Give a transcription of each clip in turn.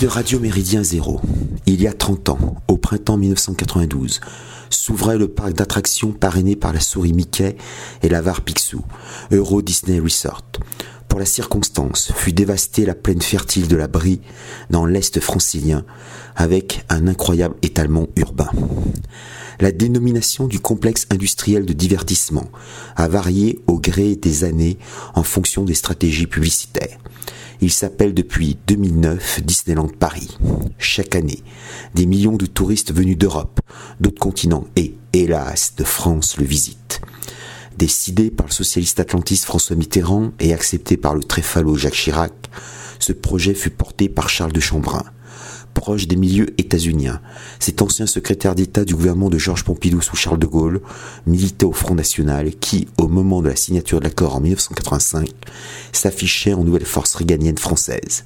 De Radio Méridien Zéro, il y a 30 ans, au printemps 1992, s'ouvrait le parc d'attractions parrainé par la souris Mickey et l'avare Picsou, Euro Disney Resort. Pour la circonstance, fut dévastée la plaine fertile de la Brie dans l'est francilien, avec un incroyable étalement urbain. La dénomination du complexe industriel de divertissement a varié au gré des années en fonction des stratégies publicitaires. Il s'appelle depuis 2009 Disneyland Paris. Chaque année, des millions de touristes venus d'Europe, d'autres continents et, hélas, de France le visitent. Décidé par le socialiste atlantiste François Mitterrand et accepté par le tréfalo Jacques Chirac, ce projet fut porté par Charles de Chambrun proche des milieux états-uniens. Cet ancien secrétaire d'État du gouvernement de Georges Pompidou sous Charles de Gaulle militait au Front National qui, au moment de la signature de l'accord en 1985, s'affichait en nouvelle force réganienne française.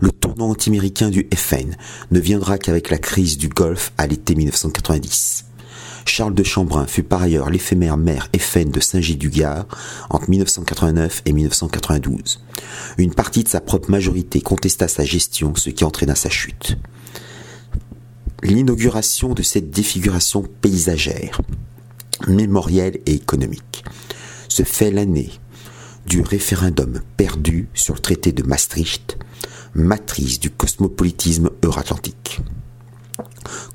Le tournant anti-américain du FN ne viendra qu'avec la crise du Golfe à l'été 1990. Charles de Chambrun fut par ailleurs l'éphémère maire FN de Saint-Gilles-du-Gard entre 1989 et 1992. Une partie de sa propre majorité contesta sa gestion, ce qui entraîna sa chute. L'inauguration de cette défiguration paysagère, mémorielle et économique, se fait l'année du référendum perdu sur le traité de Maastricht, matrice du cosmopolitisme euro-atlantique.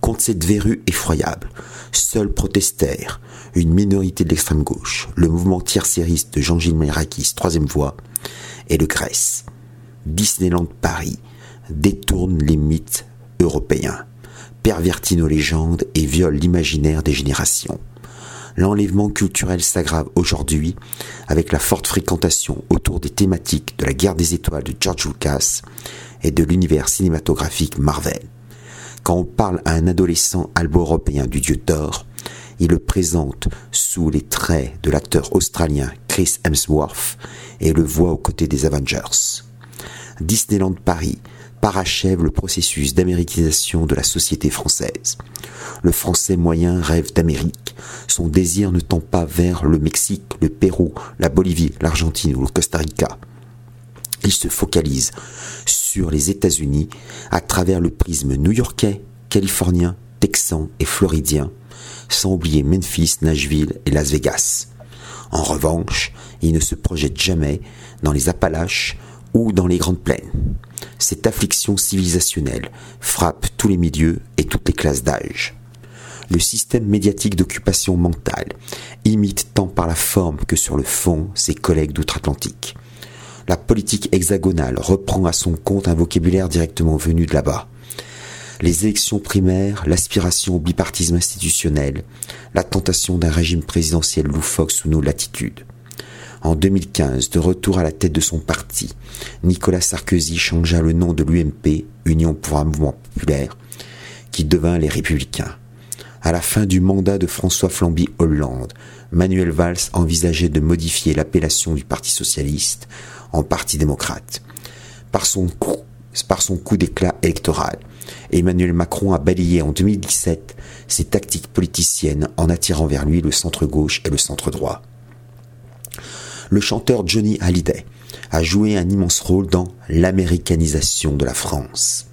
Contre cette verrue effroyable, seuls protestèrent une minorité de l'extrême gauche, le mouvement tiercériste de Jean-Gilles Merakis, troisième voie, et le Grèce. Disneyland Paris détourne les mythes européens, pervertit nos légendes et viole l'imaginaire des générations. L'enlèvement culturel s'aggrave aujourd'hui avec la forte fréquentation autour des thématiques de la guerre des étoiles de George Lucas et de l'univers cinématographique Marvel. Quand on parle à un adolescent albo-européen du dieu Thor, il le présente sous les traits de l'acteur australien Chris Hemsworth et le voit aux côtés des Avengers. Disneyland Paris parachève le processus d'américanisation de la société française. Le français moyen rêve d'Amérique. Son désir ne tend pas vers le Mexique, le Pérou, la Bolivie, l'Argentine ou le Costa Rica. Il se focalise sur les États-Unis à travers le prisme new-yorkais, californien, texan et floridien, sans oublier Memphis, Nashville et Las Vegas. En revanche, il ne se projette jamais dans les Appalaches ou dans les grandes plaines. Cette affliction civilisationnelle frappe tous les milieux et toutes les classes d'âge. Le système médiatique d'occupation mentale imite tant par la forme que sur le fond ses collègues d'outre-Atlantique la politique hexagonale reprend à son compte un vocabulaire directement venu de là-bas. Les élections primaires, l'aspiration au bipartisme institutionnel, la tentation d'un régime présidentiel loufoque sous nos latitudes. En 2015, de retour à la tête de son parti, Nicolas Sarkozy changea le nom de l'UMP, Union pour un mouvement populaire, qui devint les Républicains. À la fin du mandat de François Flamby Hollande, Manuel Valls envisageait de modifier l'appellation du Parti socialiste en Parti démocrate. Par son coup, par son coup d'éclat électoral, Emmanuel Macron a balayé en 2017 ses tactiques politiciennes en attirant vers lui le centre-gauche et le centre-droit. Le chanteur Johnny Hallyday a joué un immense rôle dans l'américanisation de la France.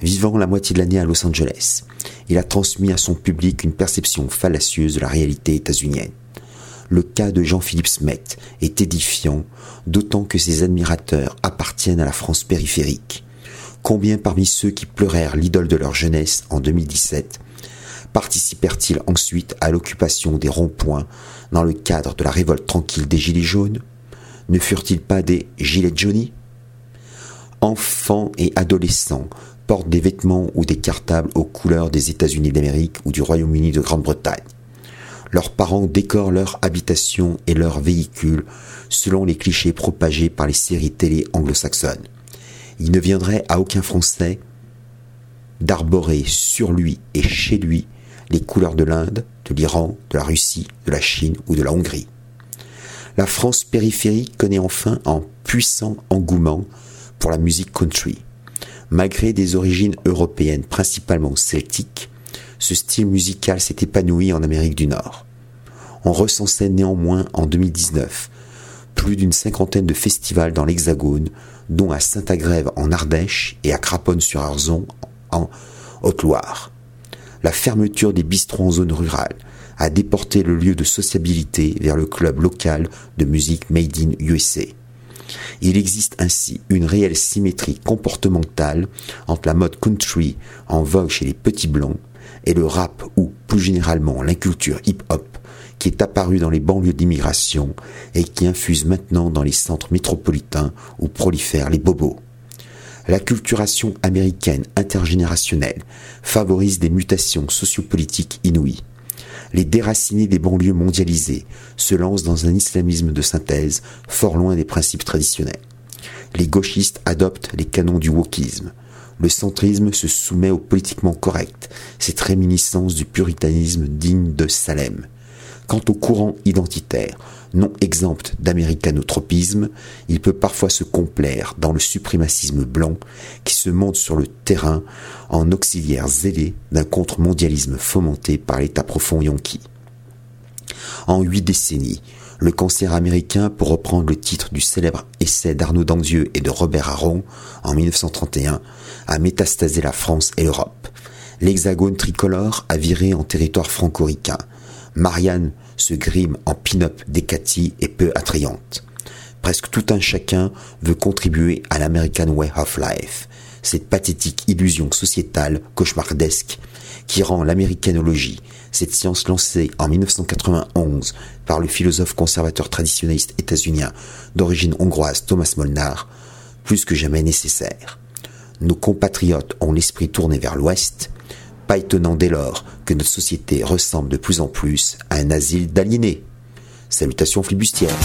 Vivant la moitié de l'année à Los Angeles, il a transmis à son public une perception fallacieuse de la réalité états-unienne. Le cas de Jean-Philippe Smet est édifiant, d'autant que ses admirateurs appartiennent à la France périphérique. Combien parmi ceux qui pleurèrent l'idole de leur jeunesse en 2017 participèrent-ils ensuite à l'occupation des ronds-points dans le cadre de la révolte tranquille des Gilets jaunes? Ne furent-ils pas des Gilets Johnny Enfants et adolescents portent des vêtements ou des cartables aux couleurs des États-Unis d'Amérique ou du Royaume-Uni de Grande-Bretagne. Leurs parents décorent leur habitation et leurs véhicules selon les clichés propagés par les séries télé anglo-saxonnes. Il ne viendrait à aucun Français d'arborer sur lui et chez lui les couleurs de l'Inde, de l'Iran, de la Russie, de la Chine ou de la Hongrie. La France périphérique connaît enfin un puissant engouement pour la musique country. Malgré des origines européennes principalement celtiques, ce style musical s'est épanoui en Amérique du Nord. On recensait néanmoins en 2019 plus d'une cinquantaine de festivals dans l'Hexagone, dont à Saint-Agrève en Ardèche et à Craponne-sur-Arzon en Haute-Loire. La fermeture des bistrots en zone rurale a déporté le lieu de sociabilité vers le club local de musique Made in USA. Il existe ainsi une réelle symétrie comportementale entre la mode country en vogue chez les petits blancs et le rap ou plus généralement l'inculture hip-hop qui est apparue dans les banlieues d'immigration et qui infuse maintenant dans les centres métropolitains où prolifèrent les bobos. La culturation américaine intergénérationnelle favorise des mutations sociopolitiques inouïes. Les déracinés des banlieues mondialisées se lancent dans un islamisme de synthèse fort loin des principes traditionnels. Les gauchistes adoptent les canons du wokisme. Le centrisme se soumet au politiquement correct, cette réminiscence du puritanisme digne de Salem. Quant au courant identitaire, non exempt d'américanotropisme, il peut parfois se complaire dans le suprémacisme blanc qui se monte sur le terrain en auxiliaire zélé d'un contre-mondialisme fomenté par l'État profond yankee. En huit décennies, le cancer américain, pour reprendre le titre du célèbre essai d'Arnaud Dandieu et de Robert Aron en 1931, a métastasé la France et l'Europe. L'hexagone tricolore a viré en territoire franco-ricain. Marianne se grime en pin-up décati et peu attrayante. Presque tout un chacun veut contribuer à l'American Way of Life, cette pathétique illusion sociétale cauchemardesque qui rend l'américanologie, cette science lancée en 1991 par le philosophe conservateur traditionnaliste états-unien d'origine hongroise Thomas Molnar, plus que jamais nécessaire. Nos compatriotes ont l'esprit tourné vers l'Ouest, pas étonnant dès lors que notre société ressemble de plus en plus à un asile d'aliénés. Salutations flibustières.